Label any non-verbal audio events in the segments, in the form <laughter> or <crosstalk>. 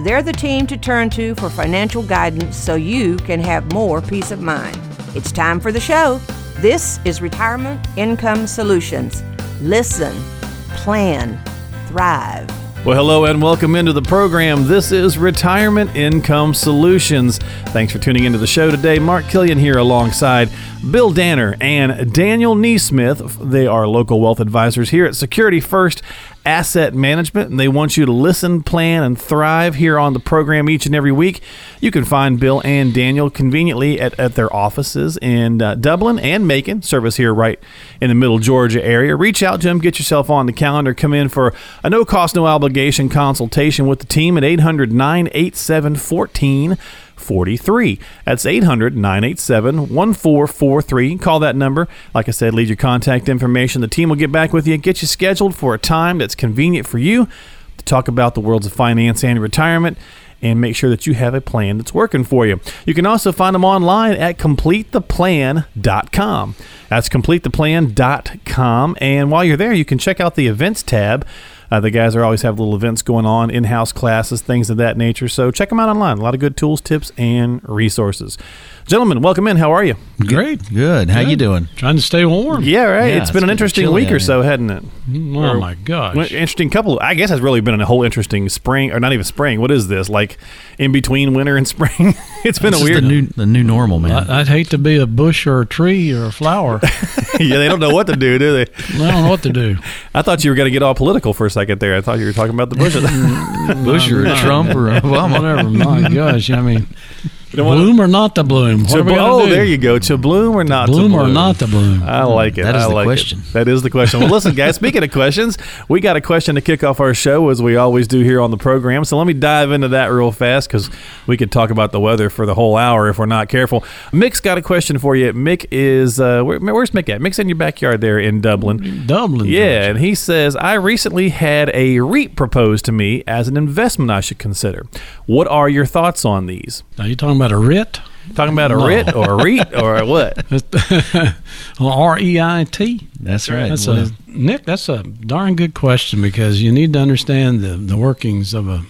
they're the team to turn to for financial guidance so you can have more peace of mind. It's time for the show. This is Retirement Income Solutions. Listen, plan, thrive. Well, hello and welcome into the program. This is Retirement Income Solutions. Thanks for tuning into the show today. Mark Killian here alongside Bill Danner and Daniel Neesmith. They are local wealth advisors here at Security First Asset Management, and they want you to listen, plan, and thrive here on the program each and every week. You can find Bill and Daniel conveniently at, at their offices in uh, Dublin and Macon, service here right in the middle Georgia area. Reach out to them, get yourself on the calendar, come in for a no cost, no obligation consultation with the team at 800 987 43. That's 800 987 1443. Call that number. Like I said, leave your contact information. The team will get back with you get you scheduled for a time that's convenient for you to talk about the worlds of finance and retirement and make sure that you have a plan that's working for you. You can also find them online at completetheplan.com. That's completetheplan.com. And while you're there, you can check out the events tab uh, the guys are always have little events going on, in-house classes, things of that nature. So check them out online. A lot of good tools, tips, and resources. Gentlemen, welcome in. How are you? Great. Good. How good. you doing? Trying to stay warm. Yeah, right. Yeah, it's been an interesting week or so, hadn't it? Mm, oh or, my gosh. Interesting couple. I guess it's really been a whole interesting spring, or not even spring. What is this? Like in between winter and <laughs> spring? it's been this a weird. The new, the new normal, man. I, would hate to be a bush or a tree or a flower. <laughs> yeah, they don't know what to do, do they? I don't know what to do. I thought you were going to get all political for a second there. I thought you were talking about the Bush. Mm, bush or Trump or Obama. Whatever. My <laughs> gosh. I mean, bloom or not to bloom? To blo- oh, do? there you go. To bloom or not bloom to bloom? or not to bloom? I like it. That is I the like question. It. That is the question. Well, listen, guys. Speaking of questions, we got a question to kick off our show as we always do here on the program. So let me dive into that real fast because we could talk about the weather for the whole hour if we're not careful. Mick's got a question for you. Mick is uh, where, where's Mick at? Mick's in your backyard there in Dublin. Dublin. Yeah, Georgia. and he says I recently had a REIT proposed to me as an investment I should consider. What are your thoughts on these? Are you talking about a RIT? Talking about a no. RIT or a REIT or what? <laughs> R E I T. That's right. That's a, Nick, that's a darn good question because you need to understand the, the workings of a,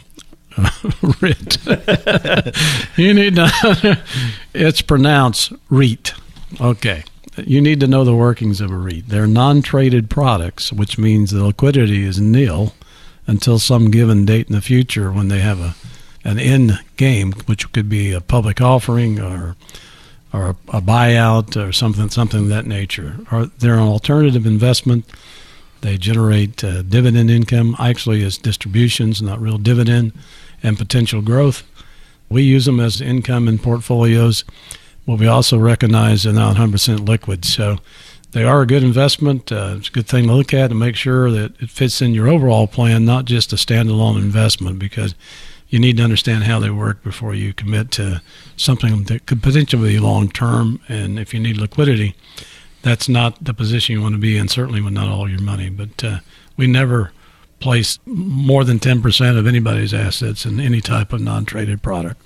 <laughs> a RIT. <laughs> you need to, it's pronounced REIT. Okay. You need to know the workings of a REIT. They're non traded products, which means the liquidity is nil until some given date in the future when they have a an end game, which could be a public offering or or a, buyout or something something of that nature. Or they're an alternative investment. They generate uh, dividend income. Actually, as distributions, not real dividend, and potential growth. We use them as income in portfolios, but we also recognize they're not 100% liquid. So they are a good investment. Uh, it's a good thing to look at and make sure that it fits in your overall plan, not just a standalone investment, because you need to understand how they work before you commit to something that could potentially be long term. And if you need liquidity, that's not the position you want to be in, certainly with not all your money. But uh, we never place more than 10% of anybody's assets in any type of non traded product.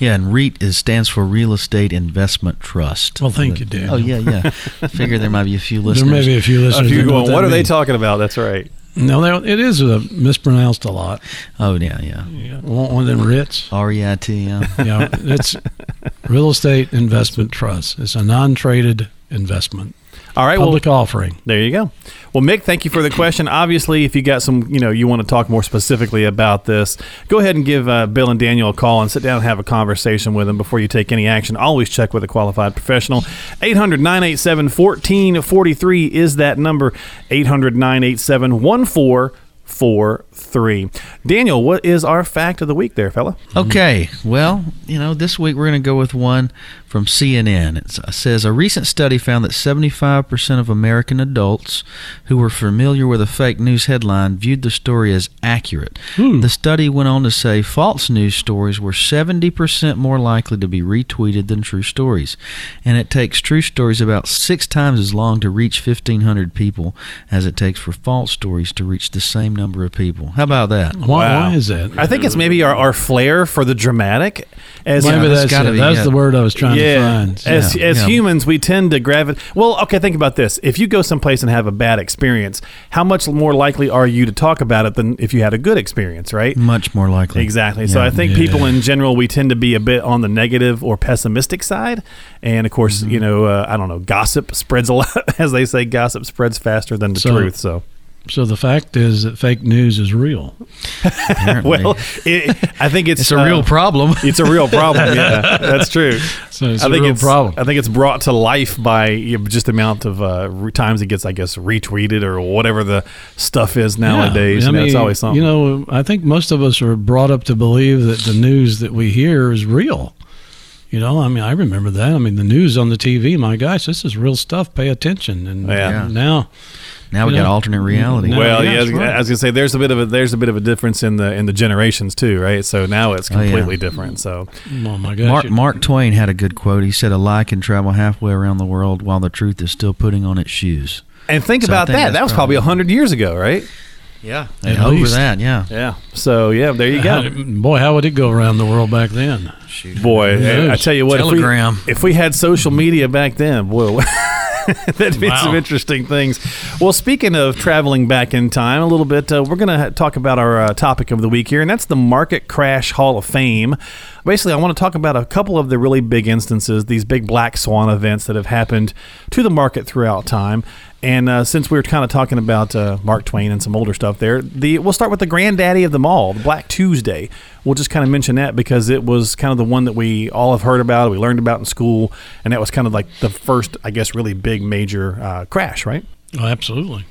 Yeah, and REIT is stands for Real Estate Investment Trust. Well, thank you, Dan. Oh yeah, yeah. I figure there might be a few listeners. There may be a few listeners. A few going, what, what are they talking about? That's right. No, it is uh, mispronounced a lot. Oh yeah, yeah. yeah. One of them RITs. R E I T. Yeah. yeah, it's real estate investment trust. It's a non-traded investment. All right, public well, offering. There you go. Well, Mick, thank you for the question. Obviously, if you got some, you know, you want to talk more specifically about this, go ahead and give uh, Bill and Daniel a call and sit down and have a conversation with them before you take any action. Always check with a qualified professional. 800 987 1443 is that number. 800 987 1443. 888-267-8243. Daniel, what is our fact of the week there, fella? Okay, well, you know, this week we're going to go with one from CNN. It uh, says a recent study found that 75% of American adults who were familiar with a fake news headline viewed the story as accurate. Hmm. The study went on to say false news stories were 70% more likely to be retweeted than true stories. And it takes true stories about six times as long to reach 1,500 people as it takes for false stories to reach the same number of people. How about that? Why, Wow. why is that? I think it's maybe our, our flair for the dramatic. As Maybe that's that's, gotta it. be that's it. the word I was trying yeah, as Yeah, as yeah. humans, we tend to gravitate. Well, okay, think about this: if you go someplace and have a bad experience, how much more likely are you to talk about it than if you had a good experience, right? Much more likely. Exactly. So I think Yeah. people in general, we tend to be a bit on the negative or pessimistic side. And of course, Mm-hmm. you know, uh, I don't know, gossip spreads a lot, <laughs> as they say, gossip spreads faster than the So- truth. So, So the fact is that fake news is real. <laughs> Well, it, I think it's it's a uh, real problem. It's a real problem. <laughs> Yeah, that's true. So it's I a think real it's problem. I think it's brought to life by just the amount of uh, re- times it gets, I guess, retweeted or whatever the stuff is nowadays. Yeah, you know, it's always something. You know, I think most of us are brought up to believe that the news that we hear is real. You know, I mean, I remember that. I mean, the news on the TV, my gosh, this is real stuff. Pay attention. And Yeah. now, now we you got alternate reality. No, well, yeah, yeah, that's right. I was gonna say there's a bit of a there's a bit of a difference in the in the generations too, right? So now it's Oh, yeah. completely different. So oh my gosh, Mark, Mark Twain had a good quote. He said, "A lie can travel halfway around the world while the truth is still putting on its shoes." and think So about think that. That was probably probably- a hundred years ago, right? Yeah, At over least. that. Yeah, Yeah. So yeah, there you go. did- boy, how would it go around the world back then? Boy, I, I tell you what, Telegram. If, we, if we had social media back then, boy, <laughs> that'd be Wow. some interesting things. Well, speaking of traveling back in time a little bit, uh, we're going to ha- talk about our uh, topic of the week here, and that's the Market Crash Hall of Fame. Basically, I want to talk about a couple of the really big instances, these big black swan events that have happened to the market throughout time. And uh, since we were kind of talking about uh, Mark Twain and some older stuff there, the we'll start with the granddaddy of them all, the Black Tuesday. We'll just kind of mention that because it was kind of the one that we all have heard about, we learned about in school, and that was kind of like the first, I guess, really big major uh, crash, right? Oh, absolutely.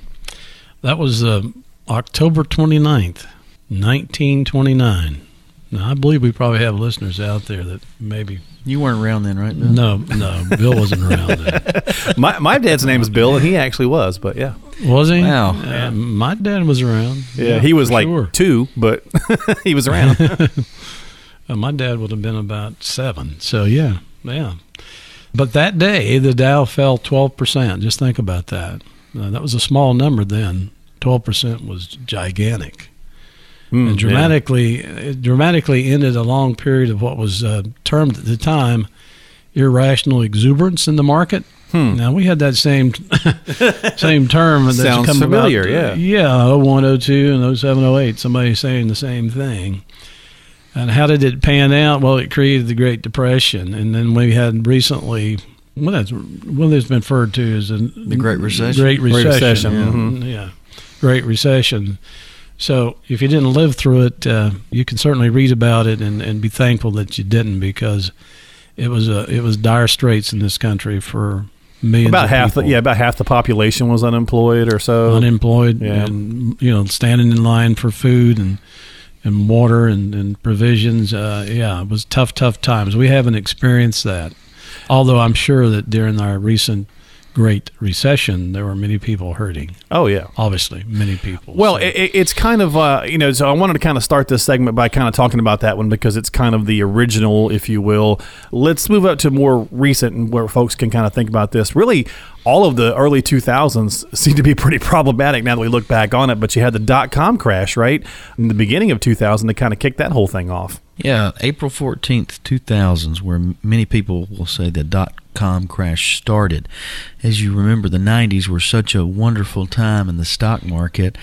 That was uh, October 29th, 1929. Now, I believe we probably have listeners out there that maybe. you weren't around then, right? Bill? No, no, Bill wasn't around then. <laughs> My, my dad's name is Bill, and he actually was, but yeah, Was he? Wow. Uh, my dad was around. yeah, he was like sure. two, but <laughs> he was around. <laughs> Uh, my dad would have been about seven. So, yeah, yeah. But that day, the Dow fell 12%. Just think about that. Uh, that was a small number then. 12% was gigantic. Mm, and dramatically, it dramatically ended a long period of what was uh, termed at the time irrational exuberance in the market. Hmm. Now we had that same <laughs> same term that's Sounds come familiar, About, yeah. yeah, 01, 02, and 07, 08. Somebody saying the same thing. And how did it pan out? Well, it created the Great Depression, and then we had recently. Well, that's what it's been referred to as the Great Recession. Great Great Recession. Recession, Yeah. yeah, Great Recession. So if you didn't live through it, uh, you can certainly read about it and, and be thankful that you didn't because it was a it was dire straits in this country for millions. about of half, the, yeah, about half the population was unemployed or so. unemployed Yeah. and you know standing in line for food and and water and, and provisions. Uh, yeah, it was tough, tough times. We haven't experienced that, although I'm sure that during our recent Great Recession, there were many people hurting. oh yeah. Obviously, many people. Well, So- it, it- it's kind of uh, you know, so I wanted to kind of start this segment by kind of talking about that one because it's kind of the original, if you will. Let's move up to more recent and where folks can kind of think about this. Really, all of the early 2000s seem to be pretty <laughs> problematic now that we look back on it. But you had the dot com crash, right, in the beginning of 2000 to kind of kick that whole thing off. Yeah, April 14th, 2000s, where many people will say the dot com crash started. As you remember, the 90s were such a wonderful time in the stock market.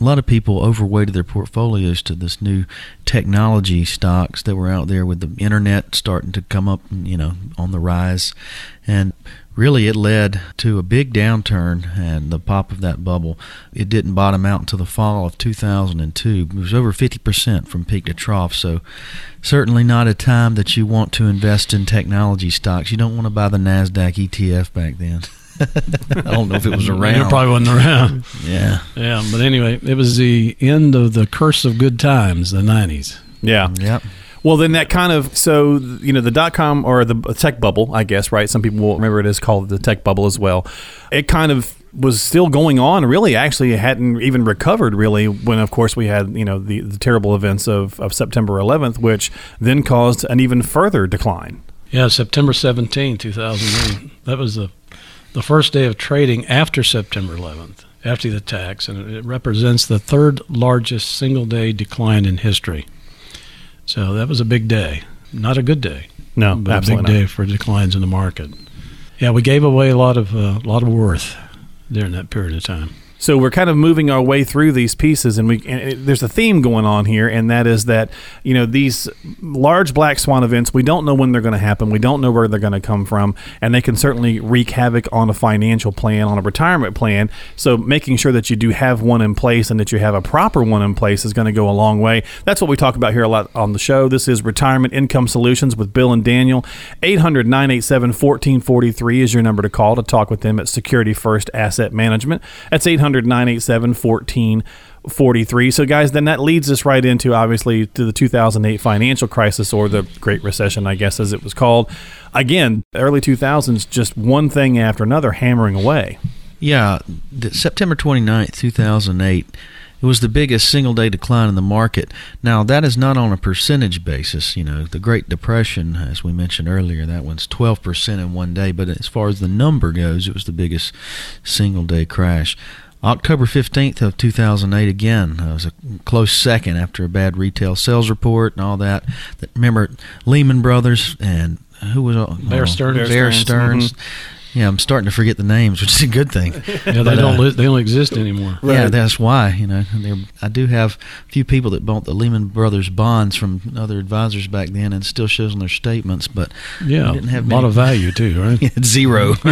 A lot of people overweighted their portfolios to this new technology stocks that were out there with the internet starting to come up, you know, on the rise. And really it led to a big downturn and the pop of that bubble. It didn't bottom out until the fall of 2002. It was over 50% from peak to trough. So certainly not a time that you want to invest in technology stocks. You don't want to buy the Nasdaq ETF back then. <laughs> I don't know if it was around. It probably wasn't around. yeah. yeah, but anyway, it was the end of the curse of good times, the 90s. Yeah. Yep. Well, then that kind of so you know the dot com or the tech bubble, I guess, right? Some people will remember it as called the tech bubble as well. It kind of was still going on. Really, actually, it hadn't even recovered really when, of course, we had you know the, the terrible events of, of September 11th, which then caused an even further decline. Yeah, September 17, 2008. That was the the first day of trading after September 11th, after the attacks, and it represents the third largest single day decline in history. So that was a big day. Not a good day, No, but a big absolutely day for declines in the market. Yeah, we gave away a lot of uh, lot of worth during that period of time. So we're kind of moving our way through these pieces, and we and it, there's a theme going on here, and that is that you know these large black swan events. We don't know when they're going to happen. We don't know where they're going to come from, and they can certainly wreak havoc on a financial plan, on a retirement plan. So making sure that you do have one in place and that you have a proper one in place is going to go a long way. That's what we talk about here a lot on the show. This is Retirement Income Solutions with Bill and Daniel. 800 987 1443 is your number to call to talk with them at Security First Asset Management. That's 800 987 1443. So, guys, then that leads us right into obviously to the 2008 financial crisis or the Great Recession, I guess, as it was called. Again, early 2000s, just one thing after another hammering away. Yeah, September 29th, 2008, it was the biggest single day decline in the market. Now, that is not on a percentage basis. You know, the Great Depression, as we mentioned earlier, that one's 12% in one day. But as far as the number goes, it was the biggest single day crash. October 15th of 2008 again uh, was a close second after a bad retail sales report and all that. That- Remember Lehman Brothers and who was all- Bear oh, Stearns. Bear Bear Stearns. Stearns, Yeah, I'm starting to forget the names, <laughs> which is a good thing. Yeah, they But, don't uh, they don't exist anymore. Yeah, that's why. You know, I do have a few people that bought the Lehman Brothers bonds from other advisors back then, and still shows on their statements. But Yeah, we didn't have a lot many- of value too, <laughs> right? zero. <laughs>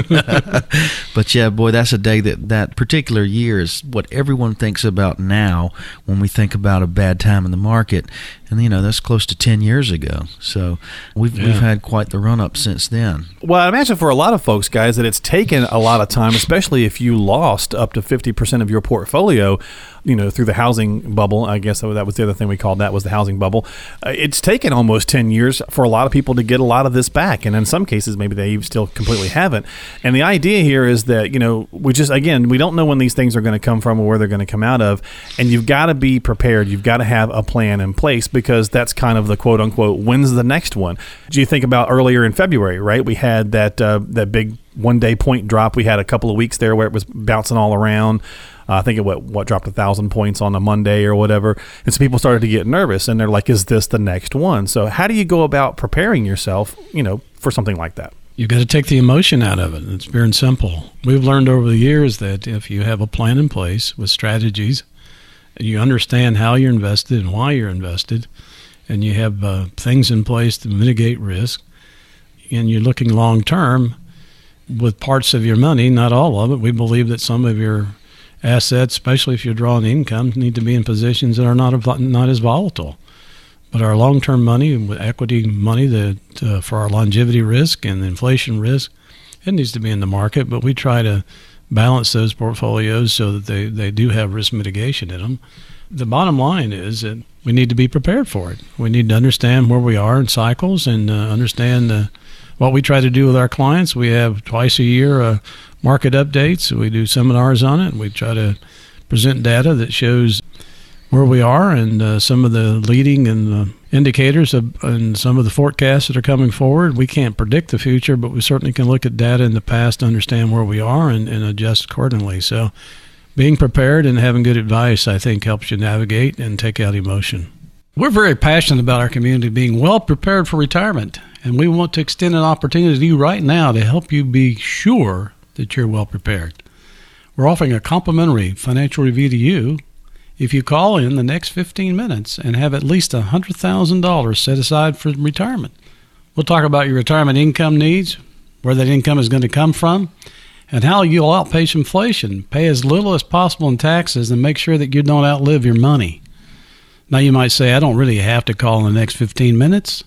but yeah, boy, that's a day that that particular year is what everyone thinks about now when we think about a bad time in the market, and you know that's close to ten years ago. So we've Yeah. we've had quite the run up since then. Well, I imagine for a lot of folks, guys, that it's taken a lot of time, especially if you lost up to 50% of your portfolio, you know, through the housing bubble. I guess that was the other thing we called that was the housing bubble. Uh, it's taken almost 10 years for a lot of people to get a lot of this back. And in some cases, maybe they still completely haven't. And the idea here is that, you know, we just, again, we don't know when these things are going to come from or where they're going to come out of. And you've got to be prepared. You've got to have a plan in place because that's kind of the quote unquote, when's the next one? Do you think about earlier in February, right? We had that, uh, that big one day point drop. We had a couple of weeks there where it was bouncing all around. I think it what, what dropped a thousand points on a Monday or whatever, and so people started to get nervous, and they're like, "Is this the next one?" So, how do you go about preparing yourself, you know, for something like that? You've got to take the emotion out of it. It's pure and simple. We've learned over the years that if you have a plan in place with strategies, you understand how you're invested and why you're invested, and you have uh, things in place to mitigate risk, and you're looking long term with parts of your money, not all of it. We believe that some of your assets, especially if you're drawing income, need to be in positions that are not not as volatile. But our long-term money, equity money that uh, for our longevity risk and inflation risk, it needs to be in the market. But we try to balance those portfolios so that they, they do have risk mitigation in them. The bottom line is that we need to be prepared for it. We need to understand where we are in cycles and uh, understand uh, what we try to do with our clients. We have twice a year uh, market updates. We do seminars on it. We try to present data that shows where we are and uh, some of the leading and uh, indicators of, and some of the forecasts that are coming forward. We can't predict the future, but we certainly can look at data in the past understand where we are and, and adjust accordingly. So, being prepared and having good advice, I think, helps you navigate and take out emotion. We're very passionate about our community being well prepared for retirement, and we want to extend an opportunity to you right now to help you be sure that you're well prepared. We're offering a complimentary financial review to you if you call in the next 15 minutes and have at least $100,000 set aside for retirement. We'll talk about your retirement income needs, where that income is going to come from, and how you'll outpace inflation, pay as little as possible in taxes, and make sure that you don't outlive your money. Now, you might say, I don't really have to call in the next 15 minutes.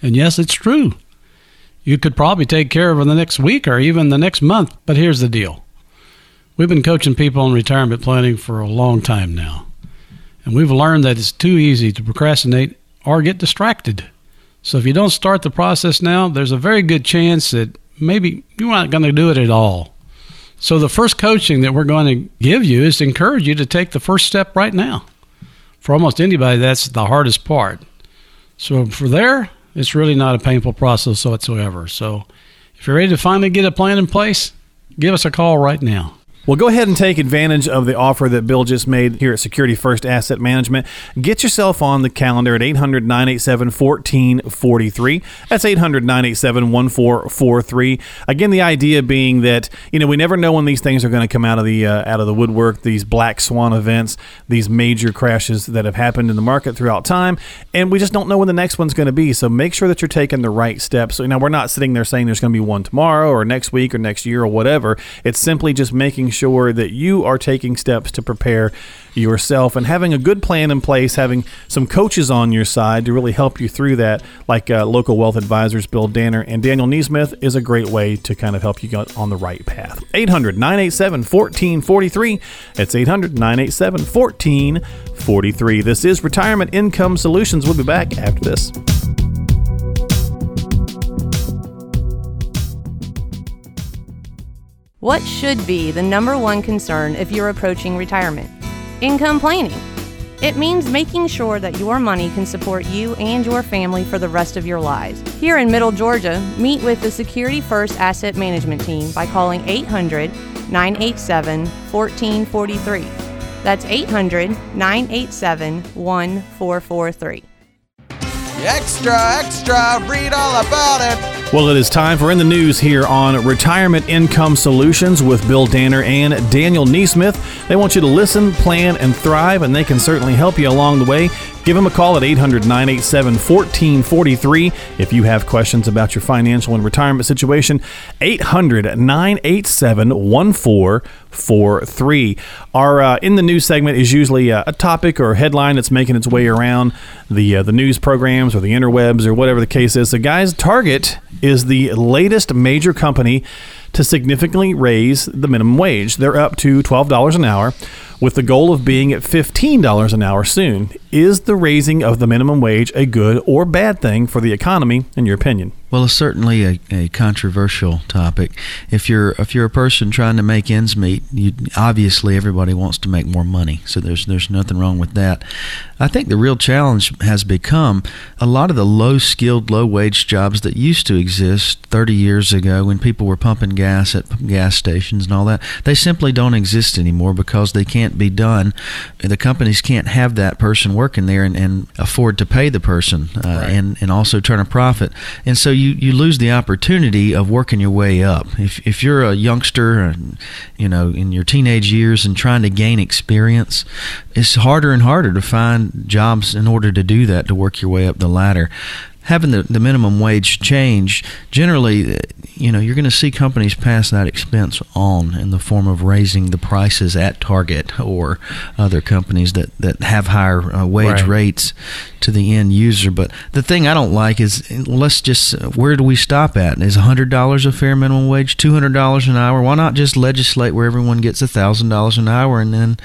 And yes, it's true. you could probably take care of it in the next week or even the next month. But here's the deal we've been coaching people on retirement planning for a long time now. And we've learned that it's too easy to procrastinate or get distracted. So if you don't start the process now, there's a very good chance that maybe you're not going to do it at all. So the first coaching that we're going to give you is to encourage you to take the first step right now. For almost anybody, that's the hardest part. So for there, it's really not a painful process whatsoever. So if you're ready to finally get a plan in place, give us a call right now. Well, go ahead and take advantage of the offer that Bill just made here at Security First Asset Management. Get yourself on the calendar at 800 987 1443. That's 800 987 1443. Again, the idea being that, you know, we never know when these things are going to come out of the uh, out of the woodwork, these black swan events, these major crashes that have happened in the market throughout time, and we just don't know when the next one's going to be. So make sure that you're taking the right steps. So now we're not sitting there saying there's going to be one tomorrow or next week or next year or whatever. It's simply just making sure that you are taking steps to prepare yourself and having a good plan in place, having some coaches on your side to really help you through that, like uh, local wealth advisors Bill Danner and Daniel Neesmith, is a great way to kind of help you get on the right path. 800 987 1443. It's 800 987 1443. This is Retirement Income Solutions. We'll be back after this. What should be the number one concern if you're approaching retirement? Income planning. It means making sure that your money can support you and your family for the rest of your lives. Here in Middle Georgia, meet with the Security First Asset Management Team by calling 800 987 1443. That's 800 987 1443. Extra, extra, read all about it. Well, it is time for In the News here on Retirement Income Solutions with Bill Danner and Daniel Neesmith. They want you to listen, plan, and thrive, and they can certainly help you along the way. Give them a call at 800 987 1443 if you have questions about your financial and retirement situation. 800 987 1443. Our uh, In the News segment is usually a, a, topic or a headline that's making its way around the, uh, the news programs or the interwebs or whatever the case is. So, guys, Target is the latest major company to significantly raise the minimum wage. They're up to $12 an hour with the goal of being at $15 an hour soon. Is the raising of the minimum wage a good or bad thing for the economy, in your opinion? Well, it's certainly a, a controversial topic. If you're if you're a person trying to make ends meet, you, obviously everybody wants to make more money. So there's there's nothing wrong with that. I think the real challenge has become a lot of the low skilled, low wage jobs that used to exist 30 years ago when people were pumping gas at gas stations and all that. They simply don't exist anymore because they can't be done. The companies can't have that person working there and, and afford to pay the person uh, right. and and also turn a profit. And so you, you lose the opportunity of working your way up. If, if you're a youngster, and, you know, in your teenage years and trying to gain experience, it's harder and harder to find jobs in order to do that, to work your way up the ladder having the, the minimum wage change, generally, uh, you know, you're going to see companies pass that expense on in the form of raising the prices at Target or other companies that, that have higher uh, wage right. rates to the end user. But the thing I don't like is let's just, where do we stop at? Is $100 a fair minimum wage? $200 an hour? Why not just legislate where everyone gets $1,000 an hour and then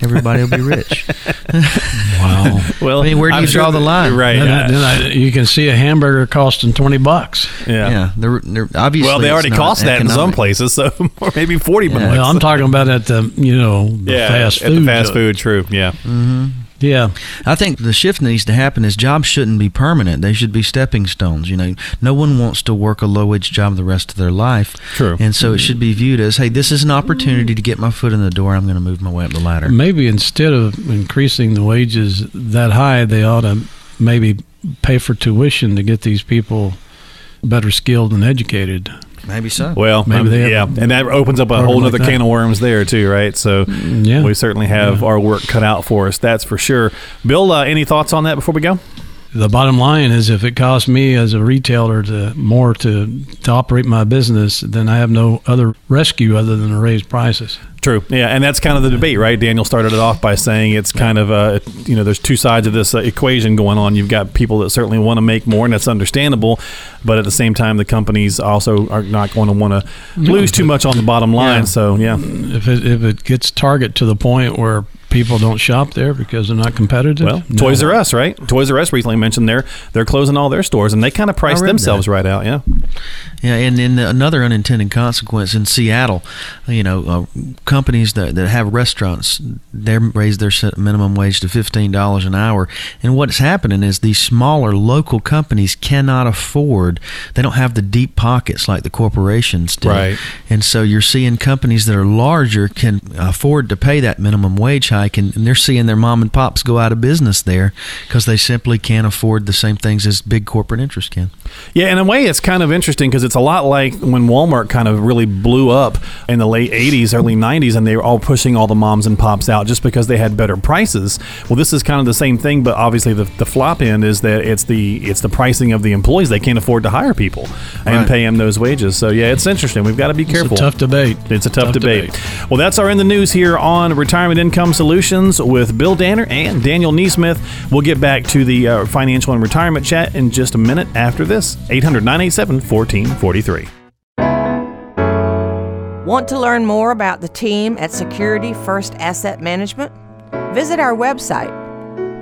everybody will be rich. <laughs> wow. <laughs> Well, I mean, where do I'm you draw the line? Right. Then, yeah. then I, you can see a hamburger costing twenty bucks. Yeah. Yeah. They're, they're obviously. Well, they already cost that in some places, so <laughs> maybe forty yeah. bucks. Well, I'm talking about at the you know the yeah, fast food. At the fast food. True. Yeah. Mm-hmm. Yeah. I think the shift needs to happen is jobs shouldn't be permanent. They should be stepping stones. You know, no one wants to work a low wage job the rest of their life. True. And so it should be viewed as, hey, this is an opportunity to get my foot in the door. I'm going to move my way up the ladder. Maybe instead of increasing the wages that high, they ought to maybe pay for tuition to get these people better skilled and educated. Maybe so. Well, maybe um, they yeah, and that opens up a whole other like can of worms there too, right? So yeah. we certainly have yeah. our work cut out for us. That's for sure. Bill, uh, any thoughts on that before we go? The bottom line is, if it costs me as a retailer to more to to operate my business, then I have no other rescue other than to raise prices. True. Yeah, and that's kind of the debate, right? Daniel started it off by saying it's kind of uh, you know there's two sides of this uh, equation going on. You've got people that certainly want to make more, and that's understandable, but at the same time, the companies also are not going to want to lose too much on the bottom line. Yeah. So yeah, If it if it gets Target to the point where people don't shop there because they're not competitive, well, no. Toys R Us, right? Toys R Us recently mentioned they're they're closing all their stores, and they kind of priced themselves that. right out. Yeah. Yeah, and then another unintended consequence in Seattle, you know, uh, companies that, that have restaurants, they raise their minimum wage to fifteen dollars an hour, and what's happening is these smaller local companies cannot afford. They don't have the deep pockets like the corporations do, Right. And so you're seeing companies that are larger can afford to pay that minimum wage hike, and, and they're seeing their mom and pops go out of business there because they simply can't afford the same things as big corporate interests can. Yeah, in a way, it's kind of interesting because it's a lot like when Walmart kind of really blew up in the late 80s, early 90s, and they were all pushing all the moms and pops out just because they had better prices. Well, this is kind of the same thing, but obviously the, the flop end is that it's the it's the pricing of the employees. They can't afford to hire people and Right. pay them those wages. So, yeah, it's interesting. We've got to be It's careful. a tough debate. It's a tough, debate. Well, that's our in the news here on Retirement Income Solutions with Bill Danner and Daniel Neesmith. We'll get back to the uh, financial and retirement chat in just a minute after this. 800 987 1443. Want to learn more about the team at Security First Asset Management? Visit our website,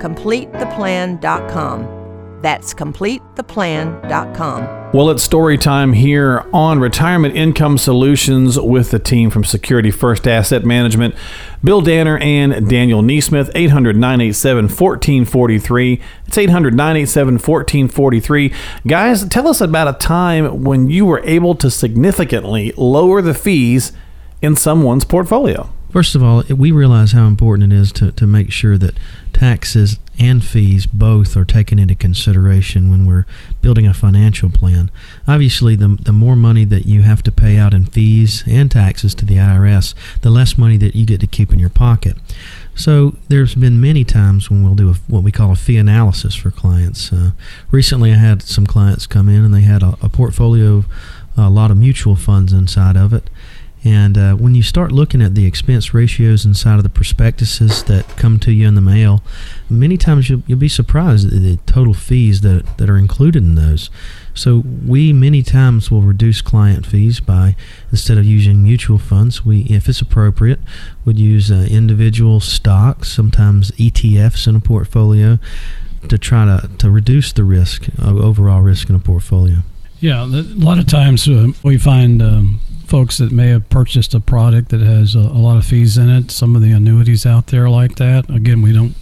completetheplan.com. That's completetheplan.com. Well, it's story time here on Retirement Income Solutions with the team from Security First Asset Management, Bill Danner and Daniel Neesmith, 800 987 1443. It's 800 987 1443. Guys, tell us about a time when you were able to significantly lower the fees in someone's portfolio. First of all, we realize how important it is to, to make sure that taxes and fees both are taken into consideration when we're building a financial plan. Obviously, the, the more money that you have to pay out in fees and taxes to the IRS, the less money that you get to keep in your pocket. So there's been many times when we'll do a, what we call a fee analysis for clients. Uh, recently, I had some clients come in and they had a, a portfolio of a lot of mutual funds inside of it. And uh, when you start looking at the expense ratios inside of the prospectuses that come to you in the mail, many times you'll, you'll be surprised at the total fees that, that are included in those. So we many times will reduce client fees by instead of using mutual funds, we, if it's appropriate, would use uh, individual stocks, sometimes ETFs in a portfolio, to try to, to reduce the risk, uh, overall risk in a portfolio. Yeah, a lot of times uh, we find um, folks that may have purchased a product that has a, a lot of fees in it. Some of the annuities out there like that. Again, we don't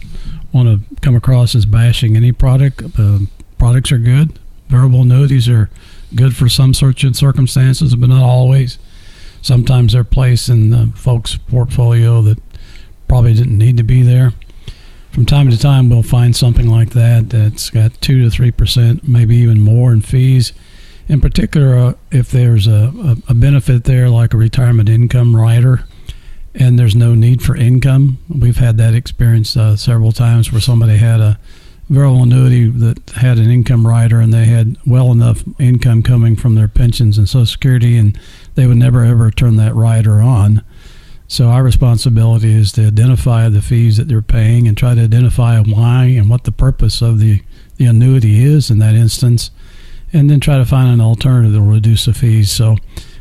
want to come across as bashing any product. Uh, products are good. Variable annuities are good for some certain circumstances, but not always. Sometimes they're placed in the folks' portfolio that probably didn't need to be there. From time to time, we'll find something like that that's got two to three percent, maybe even more in fees in particular, uh, if there's a, a, a benefit there, like a retirement income rider, and there's no need for income, we've had that experience uh, several times where somebody had a variable annuity that had an income rider and they had well enough income coming from their pensions and Social Security, and they would never ever turn that rider on. So our responsibility is to identify the fees that they're paying and try to identify why and what the purpose of the, the annuity is in that instance and then try to find an alternative that will reduce the fees. So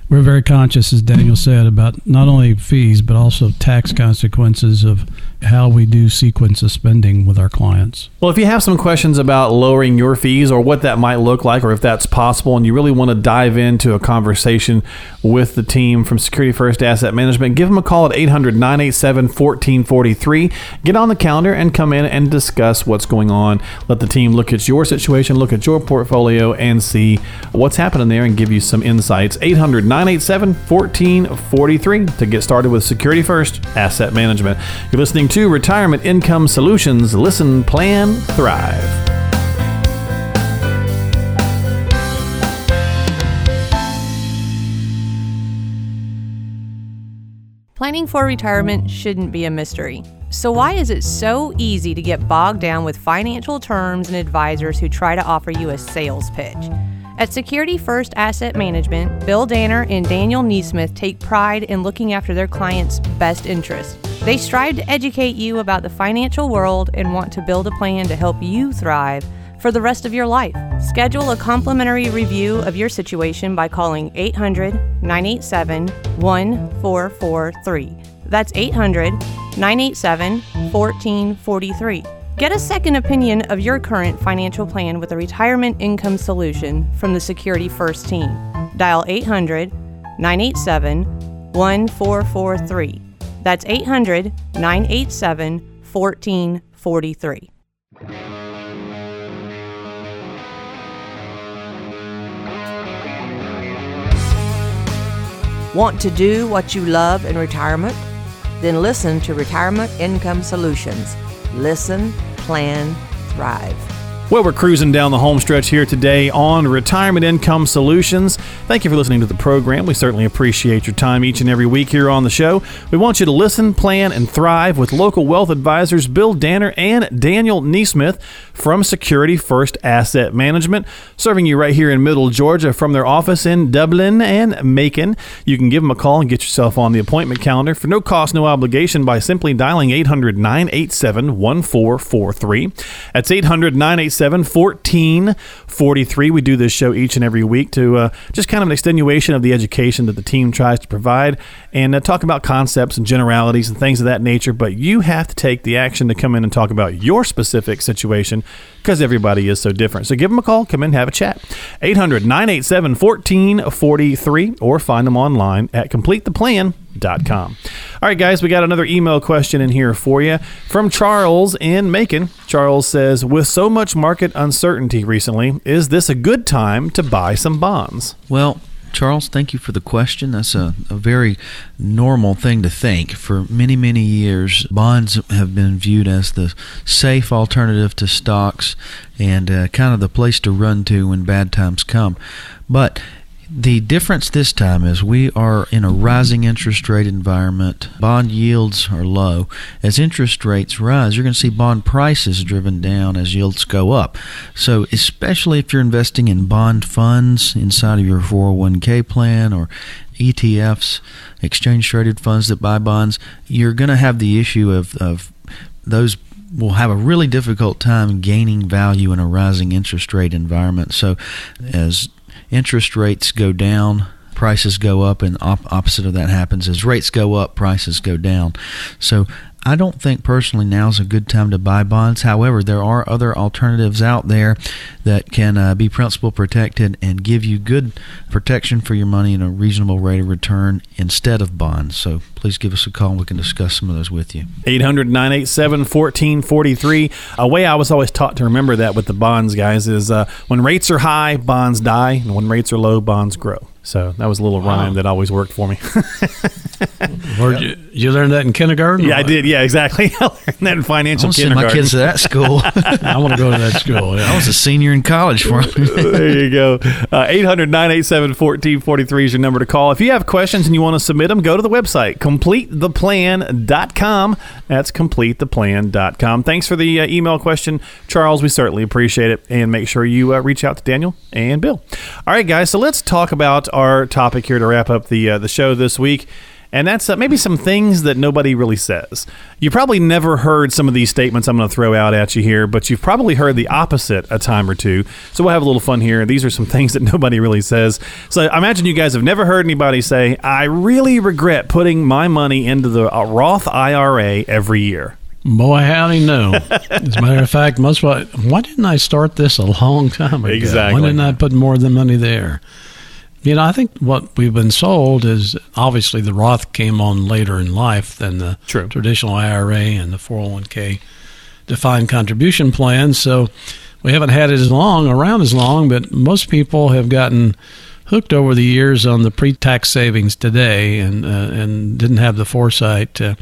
we're very conscious, as Daniel said, about not only fees but also tax consequences of how we do sequence of spending with our clients. Well, if you have some questions about lowering your fees or what that might look like, or if that's possible, and you really want to dive into a conversation with the team from Security First Asset Management, give them a call at 800 987 1443. Get on the calendar and come in and discuss what's going on. Let the team look at your situation, look at your portfolio, and see what's happening there and give you some insights. 800 987 1443 to get started with Security First Asset Management. You're listening to Retirement Income Solutions. Listen, plan, thrive. Planning for retirement shouldn't be a mystery. So, why is it so easy to get bogged down with financial terms and advisors who try to offer you a sales pitch? At Security First Asset Management, Bill Danner and Daniel Neesmith take pride in looking after their clients' best interests. They strive to educate you about the financial world and want to build a plan to help you thrive for the rest of your life. Schedule a complimentary review of your situation by calling 800 987 1443. That's 800 987 1443. Get a second opinion of your current financial plan with a retirement income solution from the Security First team. Dial 800 987 1443. That's 800 987 1443. Want to do what you love in retirement? Then listen to Retirement Income Solutions. Listen, plan, thrive. Well, we're cruising down the home stretch here today on Retirement Income Solutions. Thank you for listening to the program. We certainly appreciate your time each and every week here on the show. We want you to listen, plan, and thrive with local wealth advisors Bill Danner and Daniel Neesmith from Security First Asset Management, serving you right here in Middle Georgia from their office in Dublin and Macon. You can give them a call and get yourself on the appointment calendar for no cost, no obligation by simply dialing 800 987 1443. That's 800 987 1443. We do this show each and every week to uh, just kind of an extenuation of the education that the team tries to provide and uh, talk about concepts and generalities and things of that nature. But you have to take the action to come in and talk about your specific situation because everybody is so different. So give them a call, come in, have a chat. 800 987 1443 or find them online at completetheplan.com. All right, guys, we got another email question in here for you from Charles in Macon. Charles says, With so much market uncertainty recently, is this a good time to buy some bonds? Well, Charles, thank you for the question. That's a, a, very normal thing to think. For many, many years, bonds have been viewed as the safe alternative to stocks and uh, kind of the place to run to when bad times come. But the difference this time is we are in a rising interest rate environment. Bond yields are low. As interest rates rise, you're going to see bond prices driven down as yields go up. So, especially if you're investing in bond funds inside of your 401k plan or ETFs, exchange traded funds that buy bonds, you're going to have the issue of, of those will have a really difficult time gaining value in a rising interest rate environment. So, as interest rates go down, prices go up, and op- opposite of that happens as rates go up, prices go down. So I don't think personally now is a good time to buy bonds. However, there are other alternatives out there that can uh, be principal protected and give you good protection for your money and a reasonable rate of return instead of bonds. So please give us a call and we can discuss some of those with you. 800 987 1443. A way I was always taught to remember that with the bonds, guys, is uh, when rates are high, bonds die, and when rates are low, bonds grow. So that was a little rhyme that always worked for me. <laughs> Where'd you, you learn that in kindergarten? Yeah, I did. Yeah, exactly. <laughs> I learned that in financial I kindergarten. Send my kids to that school. <laughs> I want to go to that school. Yeah. I was a senior in college for there you go. Uh, 800 987 1443 is your number to call. If you have questions and you want to submit them, go to the website, completetheplan.com. That's completetheplan.com. Thanks for the uh, email question, Charles. We certainly appreciate it. And make sure you uh, reach out to Daniel and Bill. All right, guys. So let's talk about our topic here to wrap up the uh, the show this week. And that's uh, maybe some things that nobody really says. You probably never heard some of these statements I'm going to throw out at you here, but you've probably heard the opposite a time or two. So we'll have a little fun here. These are some <laughs> things that nobody really says. So I imagine you guys have never heard anybody say, I really regret putting my money into the uh, Roth IRA every year. Boy, howdy no. As a matter of fact, most why, why didn't I start this a long time ago? Exactly. Why didn't I put more of the money there? You know, I think what we've been sold is obviously the Roth came on later in life than the True. traditional IRA and the 401k defined contribution plan. So we haven't had it as long, around as long, but most people have gotten hooked over the years on the pre-tax savings today and uh, and didn't have the foresight to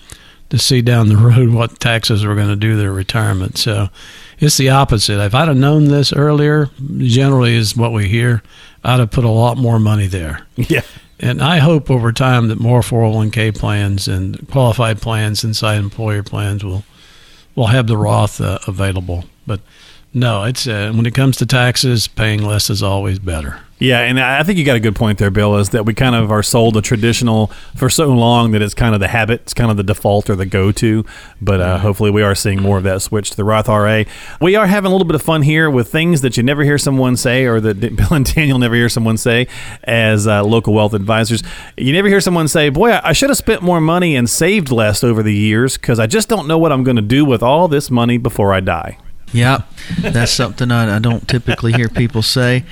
to see down the <laughs> road what taxes were going to do their retirement. So it's the opposite. If I'd have known this earlier, generally is what we hear I'd have put a lot more money there. <laughs> Yeah. And I hope over time that more 401k plans and qualified plans inside employer plans will will have the Roth uh, available. But No, it's uh, when it comes to taxes, paying less is always better. Yeah, and I think you got a good point there, Bill. Is that we kind of are sold the traditional for so long that it's kind of the habit, it's kind of the default or the go-to. But uh, hopefully, we are seeing more of that switch to the Roth IRA. We are having a little bit of fun here with things that you never hear someone say, or that <laughs> Bill and Daniel never hear someone say as uh, local wealth advisors. You never hear someone say, "Boy, I, should have spent more money and saved less over the years because I just don't know what I'm going to do with all this money before I die." Yeah, that's something I, I don't typically hear people say.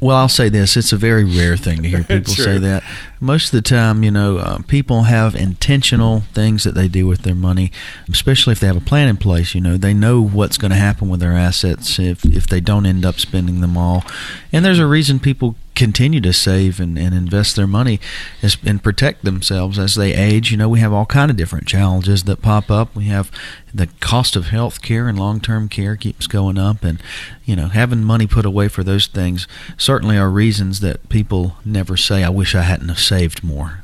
Well, I'll say this: it's a very rare thing to hear <laughs> people say that. Most of the time, you know, uh, people have intentional things that they do with their money, especially if they have a plan in place. You know, they know what's going to happen with their assets if if they don't end up spending them all, and there's a reason people continue to save and, and invest their money as, and protect themselves as they age. You know, we have all kind of different challenges that pop up. We have the cost of health care and long term care keeps going up, and you know, having money put away for those things certainly are reasons that people never say, "I wish I hadn't have saved more."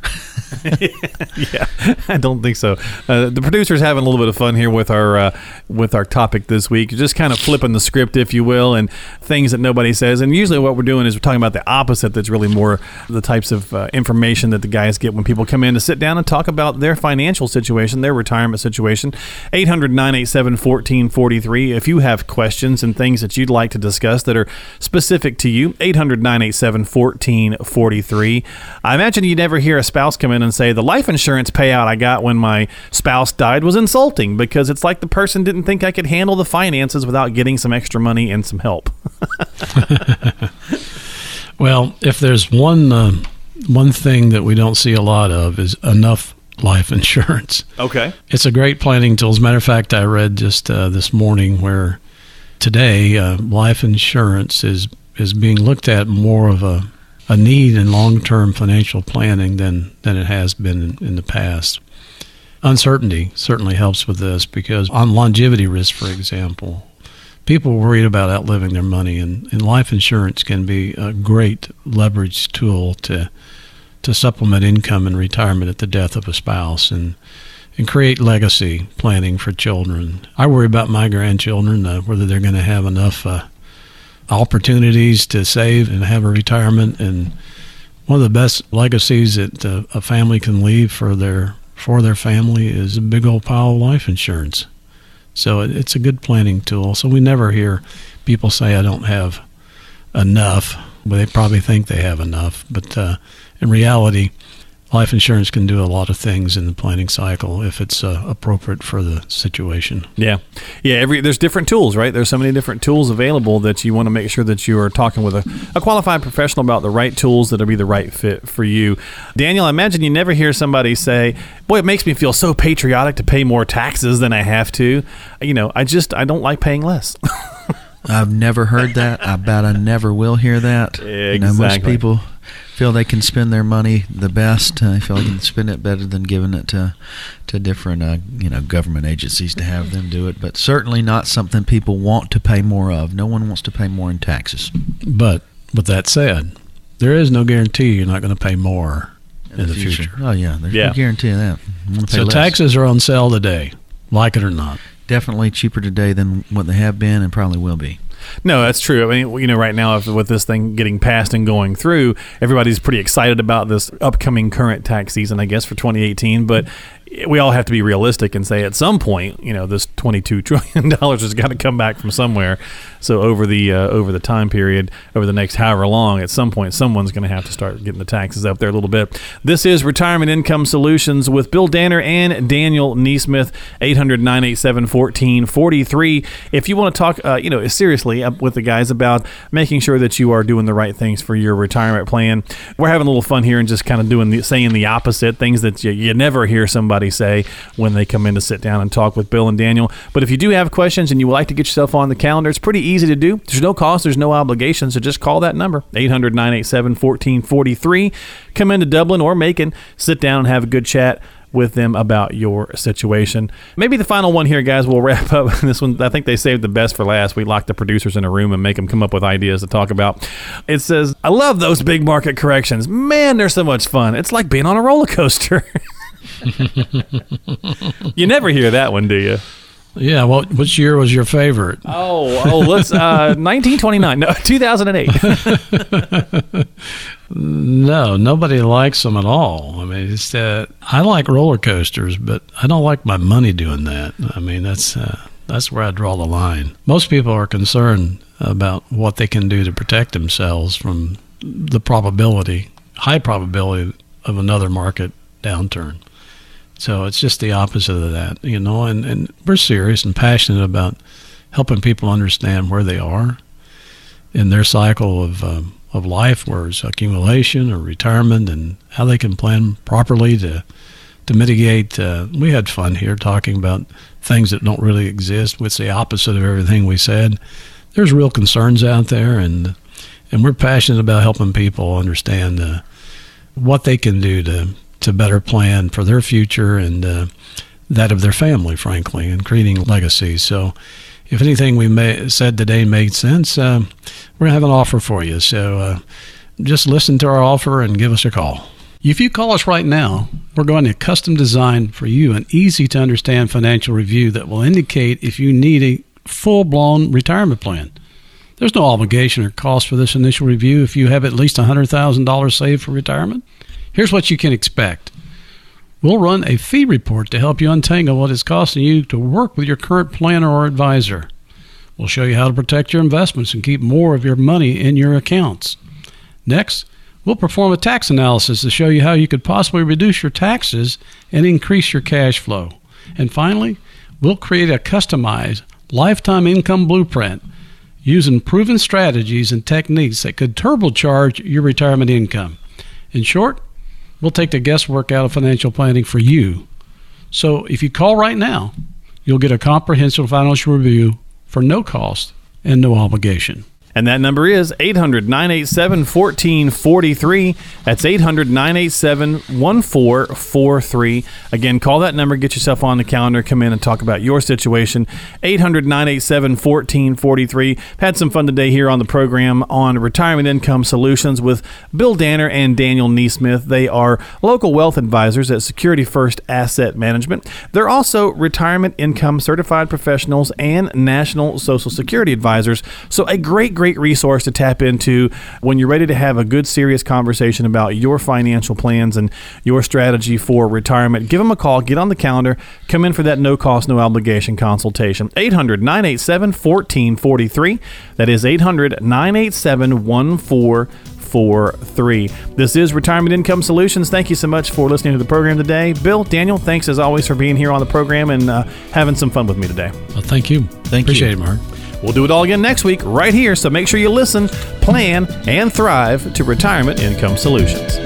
<laughs> yeah, I don't think so. Uh, the producer's having a little bit of fun here with our uh, with our topic this week, just kind of flipping the script, if you will, and things that nobody says. And usually, what we're doing is we're talking about the opposite. That's really more the types of uh, information that the guys get when people come in to sit down and talk about their financial situation, their retirement situation. 800 987 1443. If you have questions and things that you'd like to discuss that are specific to you, 800 987 1443. I imagine you never hear a spouse come in and say, The life insurance payout I got when my spouse died was insulting because it's like the person didn't think I could handle the finances without getting some extra money and some help. <laughs> <laughs> Well, if there's one uh, one thing that we don't see a lot of is enough life <laughs> insurance. Okay. It's a great planning tool. As a matter of fact, I read just uh, this morning where today uh, life insurance is is being looked at more of a a need in long term financial planning than than it has been in, in the past. Uncertainty certainly helps with this because on longevity risk, for example, people worried about outliving their money, and, and life insurance can be a great leverage tool to to supplement income in retirement at the death of a spouse and and create legacy planning for children. I worry about my grandchildren uh, whether they're going to have enough uh, opportunities to save and have a retirement. And one of the best legacies that uh, a family can leave for their for their family is a big old pile of life insurance. So it, it's a good planning tool. So we never hear people say, "I don't have enough," but they probably think they have enough. But uh, in reality, life insurance can do a lot of things in the planning cycle if it's uh, appropriate for the situation. Yeah, yeah. Every there's different tools, right? There's so many different tools available that you want to make sure that you are talking with a, a qualified professional about the right tools that'll be the right fit for you. Daniel, I imagine you never hear somebody say, "Boy, it makes me feel so patriotic to pay more taxes than I have to." You know, I just I don't like paying less. <laughs> I've never heard that. I bet I never will hear that. You know, most people feel they can spend their money the best. I feel they can spend it better than giving it to to different uh, you know government agencies to have them do it. But certainly not something people want to pay more of. No one wants to pay more in taxes. But with that said, there is no guarantee you're not going to pay more in, the future. Oh yeah, there's Yeah. no guarantee of that. You wanna pay So less. taxes are on sale today, like it or not. definitely cheaper today than what they have been and probably will be. No, that's true. I mean, you know, right now with this thing getting passed and going through, everybody's pretty excited about this upcoming current tax season, I guess, for 2018. But we all have to be realistic and say at some point, you know, this 22 <laughs> trillion dollars has got to come back from somewhere. So over the uh, over the time period, over the next however long, at some point, someone's going to have to start getting the taxes up there a little bit. This is Retirement Income Solutions with Bill Danner and Daniel Neesmith. 800 987 1443. If you want to talk, uh, you know, seriously with the guys about making sure that you are doing the right things for your retirement plan, we're having a little fun here and just kind of doing the saying the opposite things that you, you never hear somebody say when they come in to sit down and talk with Bill and Daniel. But if you do have questions and you would like to get yourself on the calendar, it's pretty easy to do. There's no cost, there's no obligation. So just call that number 800 987 1443. Come into Dublin or Macon, sit down and have a good chat with them about your situation. Maybe the final one here, guys. We'll wrap up <laughs> this one. I think they saved the best for last. We lock the producers in a room and make them come up with ideas to talk about. It says, "I love those big market corrections. Man, they're so much fun. It's like being on a roller coaster." <laughs> <laughs> you never hear that one, do you? Yeah. What which year was your favorite? Oh, oh, let's uh <laughs> 1929. No, 2008. <laughs> No, nobody likes them at all. I mean, it's uh, I like roller coasters, but I don't like my money doing that. I mean, that's uh, that's where I draw the line. Most people are concerned about what they can do to protect themselves from the probability, high probability of another market downturn. So it's just the opposite of that, you know. And, and we're serious and passionate about helping people understand where they are in their cycle of um, of life, where it's accumulation or retirement, and how they can plan properly to to mitigate. Uh, we had fun here talking about things that don't really exist. It's the opposite of everything we said. There's real concerns out there, and and we're passionate about helping people understand uh, what they can do to to better plan for their future and uh, that of their family, frankly, and creating legacies. So, if anything we may, said today made sense, uh, we're going to have an offer for you. So, uh, just listen to our offer and give us a call. If you call us right now, we're going to custom design for you an easy to understand financial review that will indicate if you need a full blown retirement plan. There's no obligation or cost for this initial review if you have at least $100,000 saved for retirement. Here's what you can expect. We'll run a fee report to help you untangle what it's costing you to work with your current planner or advisor. We'll show you how to protect your investments and keep more of your money in your accounts. Next, we'll perform a tax analysis to show you how you could possibly reduce your taxes and increase your cash flow. And finally, we'll create a customized lifetime income blueprint using proven strategies and techniques that could turbocharge your retirement income. In short, we'll take the guesswork out of financial planning for you. So if you call right now, you'll get a comprehensive financial review for no cost and no obligation. And that number is 800 987 1443. That's 800 987 1443. Again, call that number, get yourself on the calendar, come in and talk about your situation. 800 987 1443. Had some fun today here on the program on Retirement Income Solutions with Bill Danner and Daniel Neesmith. They are local wealth advisors at Security First Asset Management. They're also retirement income certified professionals and national Social Security advisors. So, a great, great resource to tap into when you're ready to have a good, serious conversation about your financial plans and your strategy for retirement. Give them a call, get on the calendar, come in for that no cost, no obligation consultation. 800 987 1443. That is 800 987 1443. This is Retirement Income Solutions. Thank you so much for listening to the program today. Bill, Daniel, thanks as always for being here on the program and uh, having some fun with me today. Well, thank you. Thank you. Appreciate it, Mark. We'll do it all again next week, right here. So make sure you listen, plan, and thrive to Retirement Income Solutions.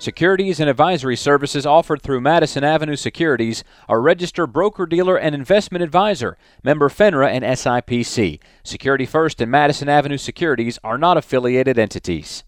Securities and advisory services offered through Madison Avenue Securities are registered broker dealer and investment advisor, member FINRA and SIPC. Security First and Madison Avenue Securities are not affiliated entities.